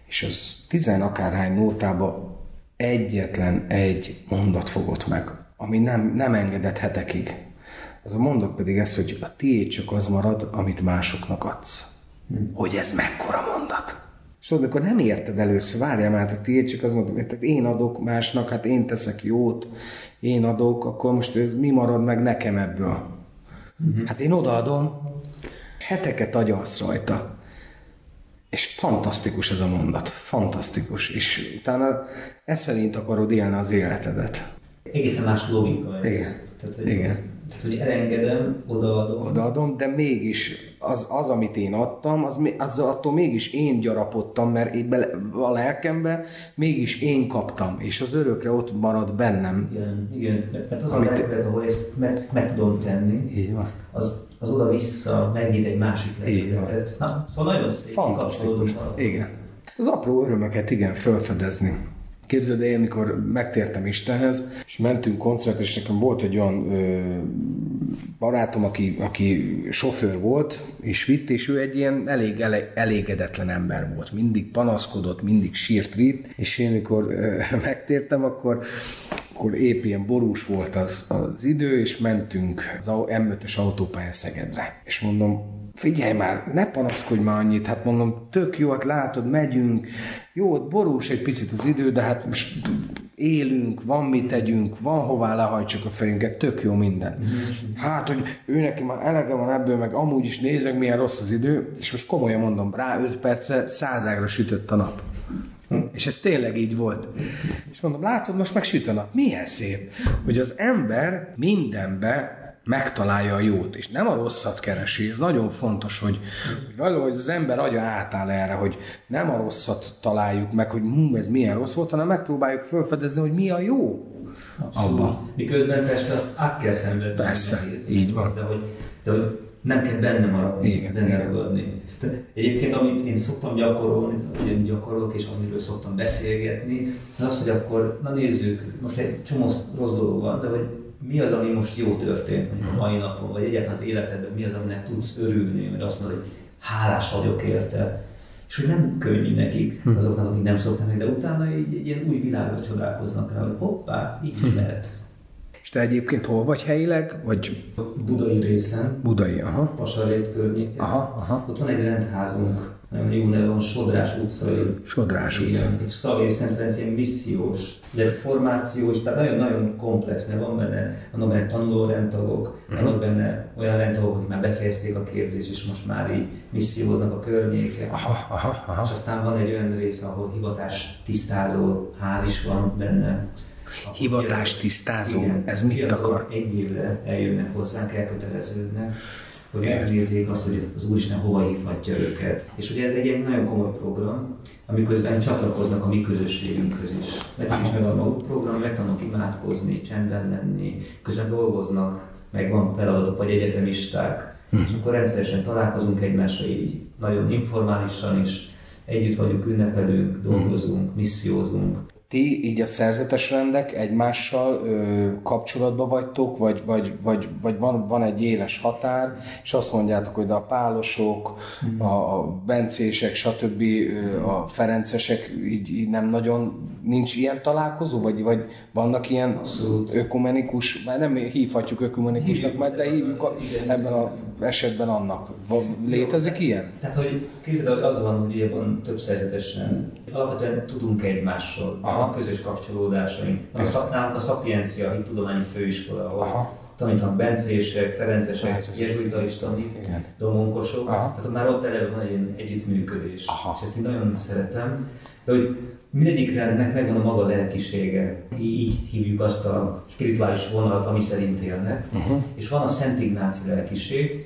és az tizen akárhány nótába egyetlen egy mondat fogott meg, ami nem, nem engedett hetekig. Az a mondat pedig ez, hogy a tiéd csak az marad, amit másoknak adsz. Hmm. Hogy ez mekkora mondat. És tudod, amikor nem érted először, várjál már, a tiéd csak az mondom, hogy én adok másnak, hát én teszek jót, én adok, akkor most mi marad meg nekem ebből? Uh-huh. Hát én odaadom, heteket agyalsz rajta. És fantasztikus ez a mondat, fantasztikus, és utána ez szerint akarod élni az életedet. Egészen más logika ez. Igen. Tehát, hogy, Igen. Tehát, hogy elengedem, odaadom. Odaadom, de mégis az, az amit én adtam, az, az attól mégis én gyarapodtam, mert én bele, a lelkembe mégis én kaptam, és az örökre ott marad bennem. Igen, igen. mert az amit... a lelkület, ahol ezt meg, meg tudom tenni, Így van. az az oda-vissza megnyit egy másik lendületet. Na, szóval nagyon szép. Fantasztikus. Igen. Az apró örömöket igen felfedezni. Képzeld el, amikor megtértem Istenhez, és mentünk koncert, és nekem volt egy olyan ö, barátom, aki, aki sofőr volt, és vitt, és ő egy ilyen elég ele, elégedetlen ember volt. Mindig panaszkodott, mindig sírt ritt, és én mikor ö, [laughs] megtértem, akkor akkor épp ilyen borús volt az, az idő, és mentünk az M5-ös autópálya Szegedre. És mondom, figyelj már, ne panaszkodj már annyit, hát mondom, tök jó, hát látod, megyünk, jó, ott borús egy picit az idő, de hát most élünk, van mit tegyünk, van hová lehajtsuk a fejünket, tök jó minden. Hát, hogy ő neki már elege van ebből, meg amúgy is nézek, milyen rossz az idő, és most komolyan mondom, rá 5 perce százágra sütött a nap. És ez tényleg így volt. És mondom, látod, most meg süt a nap. Milyen szép, hogy az ember mindenbe megtalálja a jót, és nem a rosszat keresi. Ez nagyon fontos, hogy, hogy valahogy az ember agya átáll erre, hogy nem a rosszat találjuk meg, hogy hm, ez milyen rossz volt, hanem megpróbáljuk felfedezni, hogy mi a jó abban. Miközben persze azt át kell szenvedni. Persze, így van. De hogy, de hogy nem kell benne maradni, igen, benne igen. ragadni. Egyébként, amit én szoktam gyakorolni, ugye gyakorolok, és amiről szoktam beszélgetni, az az, hogy akkor, na nézzük, most egy csomó rossz dolog van, de hogy mi az, ami most jó történt mondjuk a mai napon, vagy egyáltalán az életedben, mi az, aminek tudsz örülni, mert azt mondod, hogy hálás vagyok érte. És hogy nem könnyű nekik, hm. azoknak, akik nem szoktak meg, de utána így egy ilyen új világra csodálkoznak rá, hogy hoppá, így is lehet. És te egyébként hol vagy helyileg? Vagy Budai részen, budai? Aha. Pasarét környéken. Aha, aha. Ott van egy rendházunk, nagyon jó neve van, Sodrás utcai. Sodrás utca. Igen, és Szavér Szent Ferenc ilyen missziós, de formációs, tehát nagyon-nagyon komplex, mert van benne, vannak benne tanuló rendtagok, vannak benne olyan rendtagok, akik már befejezték a képzést, és most már így misszióznak a környéken. Aha, aha, aha. És aztán van egy olyan rész, ahol hivatás tisztázó ház is van benne. Ahol Hivatás fiatal- tisztázó, Igen, ez mit akar? Egy évre eljönnek hozzánk, elköteleződnek, hogy megnézzék azt, hogy az Úristen hova hívhatja őket. És ugye ez egy ilyen nagyon komoly program, amiközben csatlakoznak a mi közösségünkhöz is. Nekik is meg a maguk program, megtanulnak imádkozni, csendben lenni, közben dolgoznak, meg van feladatok, vagy egyetemisták, és akkor rendszeresen találkozunk egymással így, nagyon informálisan is, együtt vagyunk, ünnepelünk, dolgozunk, missziózunk. Ti így a szerzetes rendek egymással ö, kapcsolatban vagytok, vagy, vagy, vagy, vagy van, van egy éles határ, és azt mondjátok, hogy de a pálosok, a, a bencések, stb., ö, a ferencesek, így, így nem nagyon, nincs ilyen találkozó, vagy, vagy vannak ilyen Abszolút. ökumenikus, már nem hívhatjuk ökumenikusnak, mert de hívjuk a, ebben az esetben annak. Létezik ilyen? Tehát, hogy képzeld, hogy az van, hogy van több szerzetesen, alapvetően tudunk egymásról, Aha. Van közös kapcsolódásaink. A szak, nálunk a Szapiencia Hittudományi Főiskola, ahol Aha. tanítanak bencések, ferencesek, jezsuita is tanít, domonkosok, Aha. tehát már ott eleve van egy ilyen együttműködés, Aha. és ezt én nagyon szeretem, de hogy mindegyik rendnek megvan a maga lelkisége. Így hívjuk azt a spirituális vonalat, ami szerint élnek. Uh-huh. És van a Szent Ignáci lelkiség,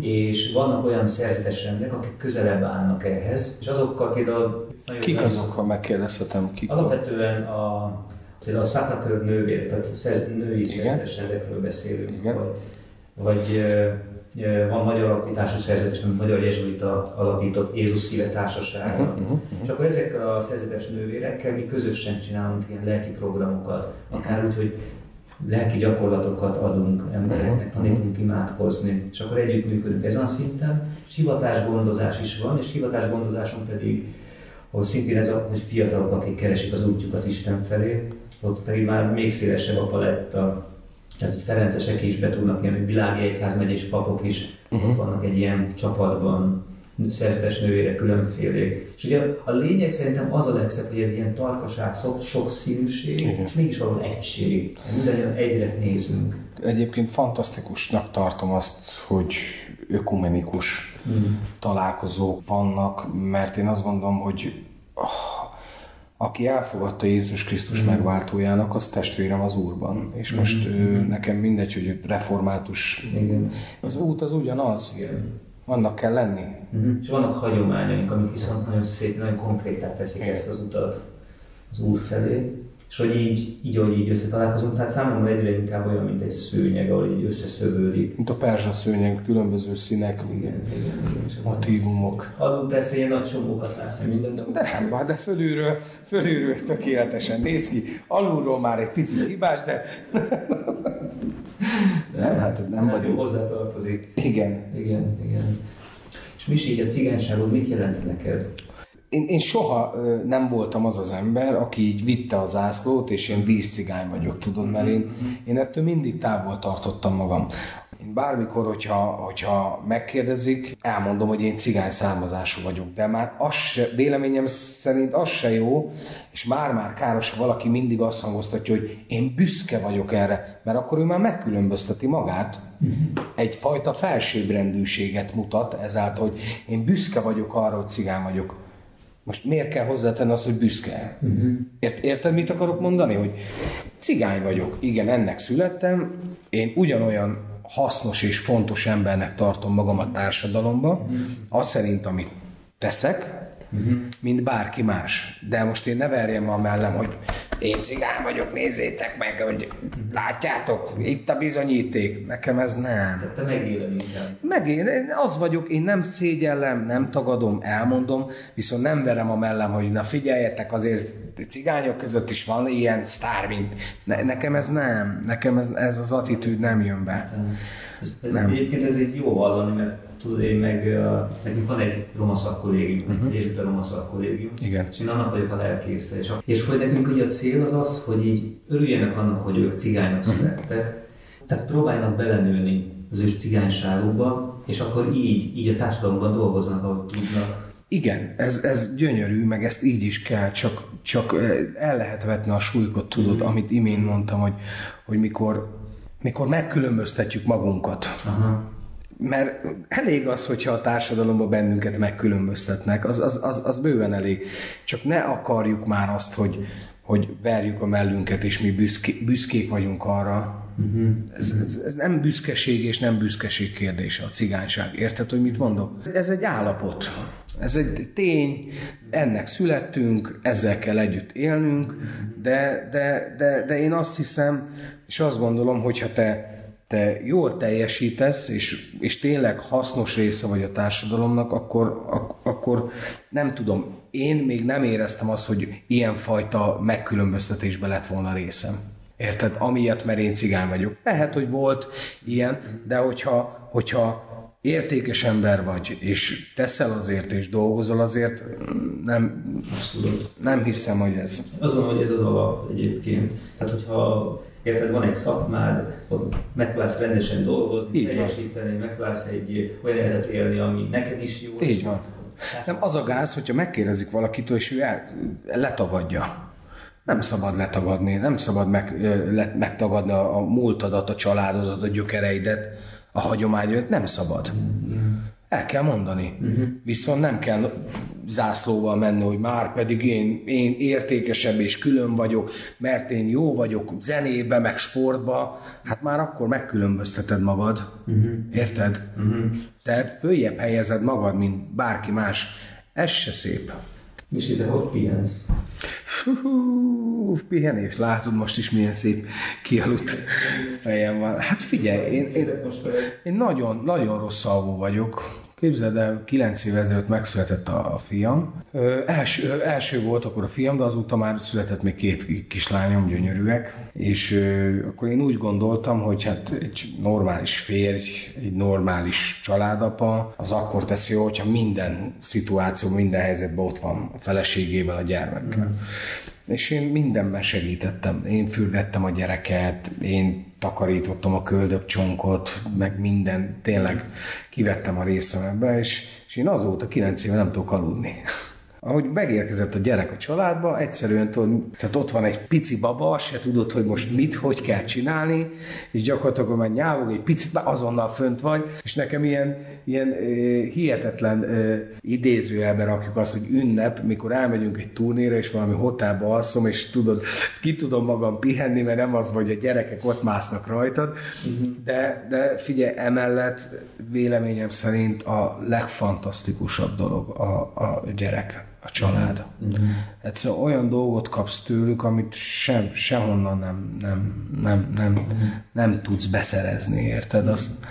és vannak olyan szerzetes rendek, akik közelebb állnak ehhez, és azokkal például... Kik azok, ha megkérdezhetem? Kik? Alapvetően a, például a Sacrapeur nővér, tehát szerz, női szerzetes rendekről beszélünk, Igen. vagy, vagy van magyar alapítású szerzetes, mint Magyar Jezsuita alapított Jézus Szíve Társasága. Uh-huh, uh-huh, És akkor ezekkel a szerzetes nővérekkel mi közösen csinálunk ilyen lelki programokat, akár úgy, hogy lelki gyakorlatokat adunk embereknek, tanítunk imádkozni, és akkor együttműködünk ezen a szinten, és hivatásgondozás is van, és hivatásgondozáson pedig, ahol szintén ez a, hogy fiatalok, akik keresik az útjukat Isten felé, ott pedig már még szélesebb a paletta, tehát hogy ferencesek is be tudnak jönni, világi egyházmegyés papok is Mhm. ott vannak egy ilyen csapatban, szerzetes nővére különfélék. És ugye a lényeg szerintem az a legszebb, hogy ez ilyen tarkaság, sok, sok színűség, Igen. és mégis valahol egység. Mindannyian egyre nézünk. Egyébként fantasztikusnak tartom azt, hogy ökumenikus Mm. találkozók vannak, mert én azt gondolom, hogy ah, aki elfogadta Jézus Krisztus megváltójának, az testvérem az Úrban. És most ö, nekem mindegy, hogy református, Igen. az út az ugyanaz. Igen. Annak kell lenni. Uh-huh. És vannak hagyományaink, amik viszont nagyon szép, nagyon konkrétát teszik Igen. ezt az utat az Úr felé. És hogy így, így ahogy így összetalálkozunk, tehát számomra egyre inkább olyan, mint egy szőnyeg, ahol így összeszövődik. Mint a perzsa szőnyeg, különböző színek, Igen, igen, igen. Motívumok. Alul persze ilyen nagy csomókat látsz, hogy minden, de, De nem baj, de fölülről, fölülről tökéletesen néz ki. Alulról már egy picit hibás, de... Nem, hát nem hát vagyunk. hozzá tartozik. Igen. Igen, igen. És Misi, így a cigányságon mit jelent neked? Én, én soha nem voltam az az ember, aki így vitte a zászlót, és én díszcigány vagyok, tudod, mert én, én ettől mindig távol tartottam magam. Én bármikor, hogyha, hogyha megkérdezik, elmondom, hogy én cigány származású vagyok, de már az se, véleményem szerint az se jó, és már-már káros, ha valaki mindig azt hangoztatja, hogy én büszke vagyok erre, mert akkor ő már megkülönbözteti magát, egyfajta felsőbbrendűséget mutat ezáltal, hogy én büszke vagyok arra, hogy cigány vagyok. Most miért kell hozzátenni azt, hogy büszke? Uh-huh. Ért, érted, mit akarok mondani? Hogy cigány vagyok, igen, ennek születtem, én ugyanolyan hasznos és fontos embernek tartom magam a társadalomba, az szerint, amit teszek, Uh-huh. mint bárki más. De most én ne verjem a mellem, hogy én cigány vagyok, nézzétek meg, hogy látjátok, itt a bizonyíték. Nekem ez nem. Tehát te megéled inkább. Meg én, én az vagyok, én nem szégyellem, nem tagadom, elmondom, viszont nem verem a mellem, hogy na figyeljetek, azért cigányok között is van ilyen sztár, mint... Ne, nekem ez nem, nekem ez, ez az attitűd nem jön be. Ez, ez nem. Egyébként ez egy jó hallani, mert tudod, én meg, nekünk van egy roma szakkollégium, uh-huh. egy roma szakkollégium, Igen. és én annak vagyok a lelkésze. És, és hogy nekünk ugye a cél az az, hogy így örüljenek annak, hogy ők cigányok uh-huh. születtek, tehát próbáljanak belenőni az ő cigányságukba, és akkor így, így a társadalomban dolgoznak, ahogy tudnak. Igen, ez, ez gyönyörű, meg ezt így is kell, csak, csak el lehet vetni a súlykot, tudod, mm. amit imént mondtam, hogy, hogy mikor, mikor megkülönböztetjük magunkat. Aha. Mert elég az, hogyha a társadalomban bennünket megkülönböztetnek, az, az, az, az bőven elég. Csak ne akarjuk már azt, hogy, hogy verjük a mellünket, és mi büszké, büszkék vagyunk arra. Uh-huh. Ez, ez, ez nem büszkeség és nem büszkeség kérdése a cigányság. Érted, hogy mit mondok? Ez egy állapot. Ez egy tény, ennek születtünk, ezzel kell együtt élnünk, de, de, de, de én azt hiszem, és azt gondolom, hogyha te te jól teljesítesz, és, és tényleg hasznos része vagy a társadalomnak, akkor, ak, akkor nem tudom, én még nem éreztem azt, hogy ilyenfajta megkülönböztetésbe lett volna részem. Érted? Amiatt, mert én cigány vagyok. Lehet, hogy volt ilyen, de hogyha, hogyha értékes ember vagy, és teszel azért, és dolgozol azért, nem, nem hiszem, hogy ez. Azt gondolom, hogy ez az alap egyébként. Tehát, hogyha Érted, van egy szakmád, ott megpróbálsz rendesen dolgozni, Így teljesíteni, van. megpróbálsz egy olyan életet élni, ami neked is jó. Így van. Nem az a gáz, hogyha megkérdezik valakitől, és ő el, letagadja. Nem szabad letagadni, nem szabad meg, le, megtagadni a, a múltadat, a családodat, a gyökereidet, a hagyományodat, nem szabad. Mm-hmm. El kell mondani. Uh-huh. Viszont nem kell zászlóval menni, hogy már pedig én, én értékesebb és külön vagyok, mert én jó vagyok zenébe, meg sportba. Hát már akkor megkülönbözteted magad. Uh-huh. Érted? Uh-huh. Te följebb helyezed magad, mint bárki más. Ez se szép. És te hogy pihensz? Hú, pihenés, látod most is milyen szép kialudt fejem van. Hát figyelj, én, én, én nagyon, nagyon rossz alvó vagyok. Képzeld el, kilenc évvel ezelőtt megszületett a, a fiam. Ö, első, első volt akkor a fiam, de azóta már született még két kislányom, gyönyörűek. És ö, akkor én úgy gondoltam, hogy hát egy normális férj, egy normális családapa, az akkor teszi jó, hogyha minden szituáció, minden helyzetben ott van a feleségével, a gyermekkel. Mm. És én mindenben segítettem. Én fürdettem a gyereket, én takarítottam a köldökcsonkot, meg minden, tényleg kivettem a részem ebbe, és, és én azóta kilenc éve nem tudok aludni. Ahogy megérkezett a gyerek a családba, egyszerűen tudod, tehát ott van egy pici baba, se tudod, hogy most mit, hogy kell csinálni, és gyakorlatilag már nyávog egy picit, már azonnal fönt vagy, és nekem ilyen, ilyen uh, hihetetlen uh, idézőjelbe rakjuk azt, hogy ünnep, mikor elmegyünk egy turnéra, és valami hotelba alszom, és tudod, ki tudom magam pihenni, mert nem az, hogy a gyerekek ott másznak rajtad, uh-huh. de, de figyelj, emellett véleményem szerint a legfantasztikusabb dolog a, a gyerek a család. Mm-hmm. Egyszerűen olyan dolgot kapsz tőlük, amit sem, sehonnan nem, nem, nem, nem, mm-hmm. nem tudsz beszerezni, érted? Azt,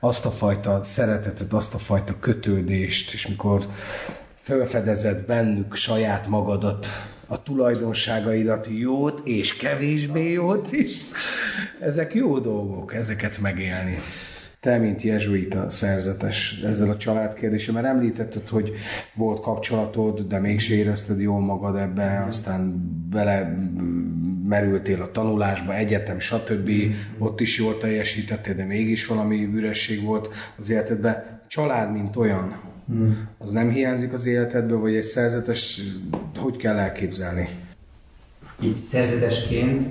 azt a fajta szeretetet, azt a fajta kötődést, és mikor felfedezed bennük saját magadat, a tulajdonságaidat, jót és kevésbé jót is, ezek jó dolgok, ezeket megélni te, mint jezsuita szerzetes ezzel a családkérdéssel, mert említetted, hogy volt kapcsolatod, de mégse érezted jól magad ebben, aztán bele merültél a tanulásba, egyetem, stb. Ott is jól teljesítettél, de mégis valami üresség volt az életedben. Család, mint olyan, az nem hiányzik az életedből, vagy egy szerzetes, hogy kell elképzelni? Így szerzetesként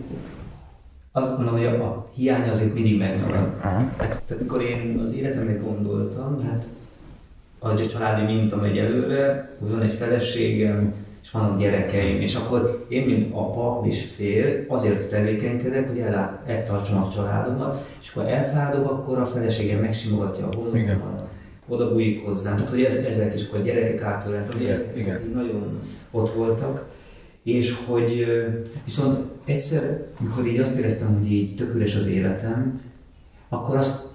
azt gondolom, hogy a, a hiány azért mindig megmarad. Tehát, tehát mikor én az életemre gondoltam, hát ahogy a családi minta megy előre, hogy van egy feleségem, és vannak gyerekeim, és akkor én, mint apa és fél, azért tevékenykedek, hogy eltartsam a családomat, és akkor elfáradok, akkor a feleségem megsimogatja a homlokomat, oda bújik hozzám. Tehát, hogy ez, ezek is, akkor a gyerekek átölelt, hogy ezek, ezek nagyon ott voltak és hogy viszont egyszer, amikor így azt éreztem, hogy így tök üres az életem, akkor azt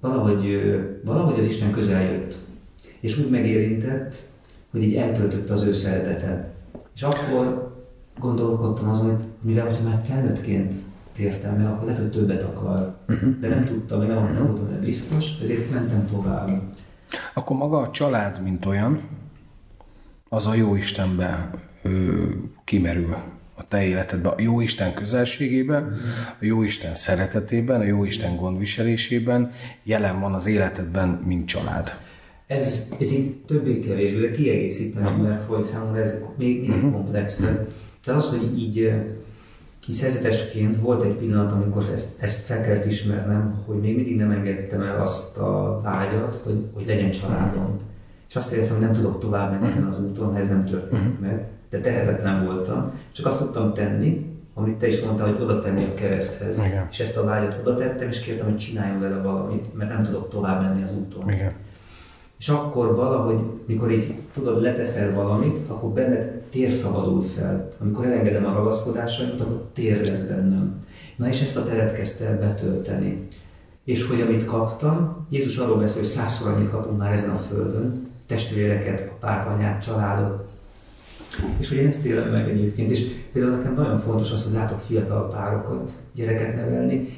valahogy, valahogy az Isten közel jött. És úgy megérintett, hogy így eltöltötte az ő szeretete. És akkor gondolkodtam azon, hogy mivel, hogy már felnőttként tértem el, akkor lehet, hogy többet akar. Uh-huh. De nem tudtam, én nem, uh-huh. nem voltam biztos, ezért mentem tovább. Akkor maga a család, mint olyan, az a jó Istenbe ö, kimerül a te életedben, a jó Isten közelségében, a jó Isten szeretetében, a jó Isten gondviselésében jelen van az életedben, mint család. Ez, ez így többé-kevésbé, de kiegészíteni, uh-huh. mert hogy számomra ez még, még uh-huh. komplexebb. De az, hogy így, szerzetesként volt egy pillanat, amikor ezt, ezt fel kellett ismernem, hogy még mindig nem engedtem el azt a vágyat, hogy, hogy legyen családom. És azt éreztem, hogy nem tudok tovább menni ezen az úton, ha ez nem történik uh-huh. meg. De tehetetlen voltam. Csak azt tudtam tenni, amit te is mondtál, hogy oda tenni a kereszthez. Igen. És ezt a vágyat oda tettem, és kértem, hogy csináljon vele valamit, mert nem tudok tovább menni az úton. Igen. És akkor valahogy, mikor így tudod, leteszel valamit, akkor benned tér szabadul fel. Amikor elengedem a ragaszkodásaimat, akkor tér lesz bennem. Na és ezt a teret kezdte el betölteni. És hogy amit kaptam, Jézus arról beszél, hogy százszor annyit kapunk már ezen a földön, testvéreket, apát, anyát, családot. És hogy én ezt élem meg egyébként, és például nekem nagyon fontos az, hogy látok fiatal párokat, gyereket nevelni,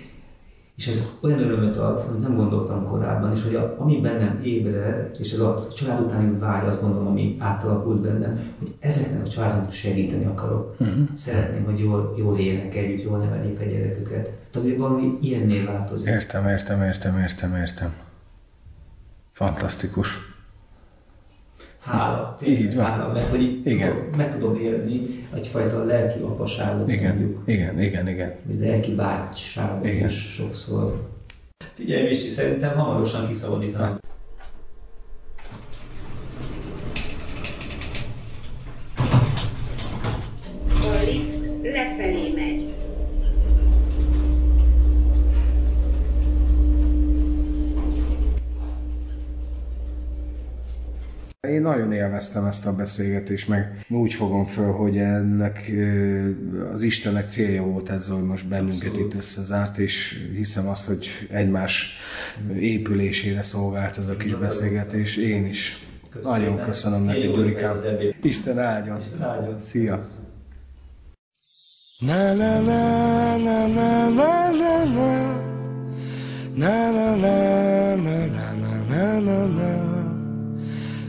és ez olyan örömöt ad, amit nem gondoltam korábban, és hogy a, ami bennem ébred, és ez a család utáni vágy, azt gondolom, ami átalakult bennem, hogy ezeknek a családoknak segíteni akarok. Uh-huh. Szeretném, hogy jól, jól élnek együtt, jól neveljék a gyereküket. Tehát, hogy valami ilyenné változik. Értem, értem, értem, értem, értem. Fantasztikus hála, tényleg így van. hála, mert hogy itt igen. Tudom, meg tudom élni egyfajta lelki apaságot igen. mondjuk. Igen, igen, igen. Vagy lelki bátyságot igen. is sokszor. Figyelj, Misi, szerintem hamarosan kiszabadítanak. Hát. Nagyon élveztem ezt a beszélgetést, meg úgy fogom föl, hogy ennek az Istennek célja volt ez, hogy most bennünket Abszolút. itt összezárt, és hiszem azt, hogy egymás épülésére szolgált ez a kis beszélgetés. Én is. Köszönöm. Nagyon köszönöm neked, Gyurikám. Isten áldjon. Isten áldjon. Szia. Na na na na na na na na na na na na na na na na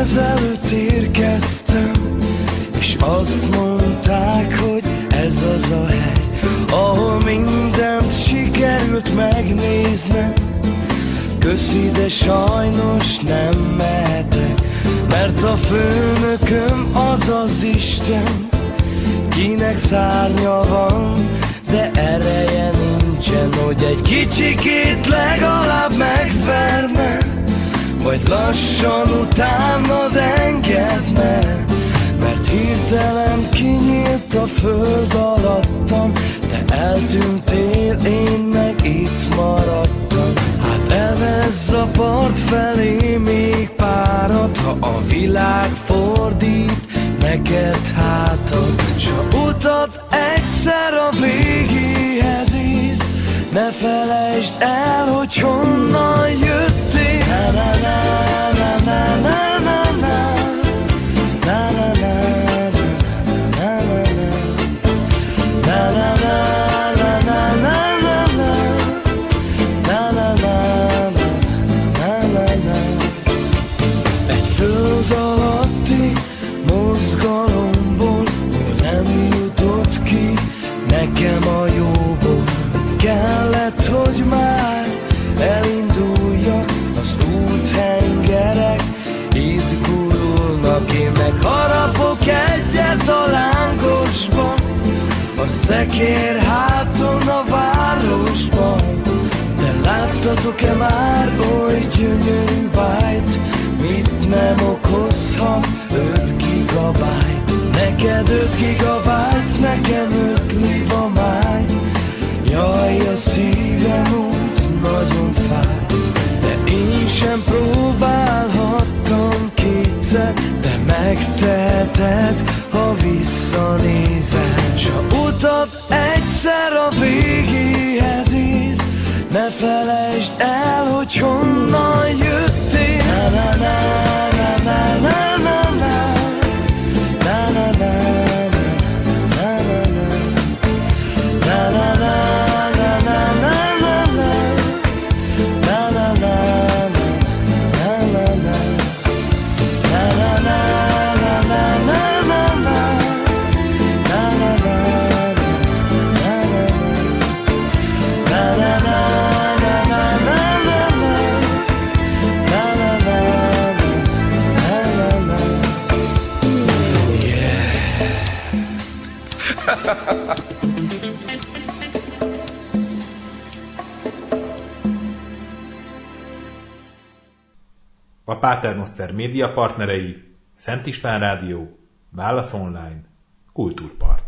ezelőtt érkeztem, és azt mondták, hogy ez az a hely, ahol mindent sikerült megnéznem. Köszi, de sajnos nem mehetek, mert a főnököm az az Isten, kinek szárnya van, de ereje nincsen, hogy egy kicsikét legalább megverne vagy lassan utánad engedne, mert hirtelen kinyílt a föld alattam, te eltűntél, én meg itt maradtam. Hát elvezz a part felé még párat, ha a világ fordít neked hátat, s ha utat egyszer a végéhez ír, ne felejtsd el, hogy honnan jöttél. Na, na, na, na, na. Láttatok-e már oly gyönyörű bájt, mit nem okozhat 5 gigabájt? Neked 5 gigabájt, nekem 5 liba máj, jaj a szívem úgy nagyon fáj. De én sem próbálhattam kétszer, de megteheted, ha visszanézel. S ha utat egyszer a végéhez, ne felejtsd el, hogy honnan jöttél. Na, na, na, na, na, na. A Paternoster média partnerei Szent István Rádió, Válasz Online, Kultúrpart.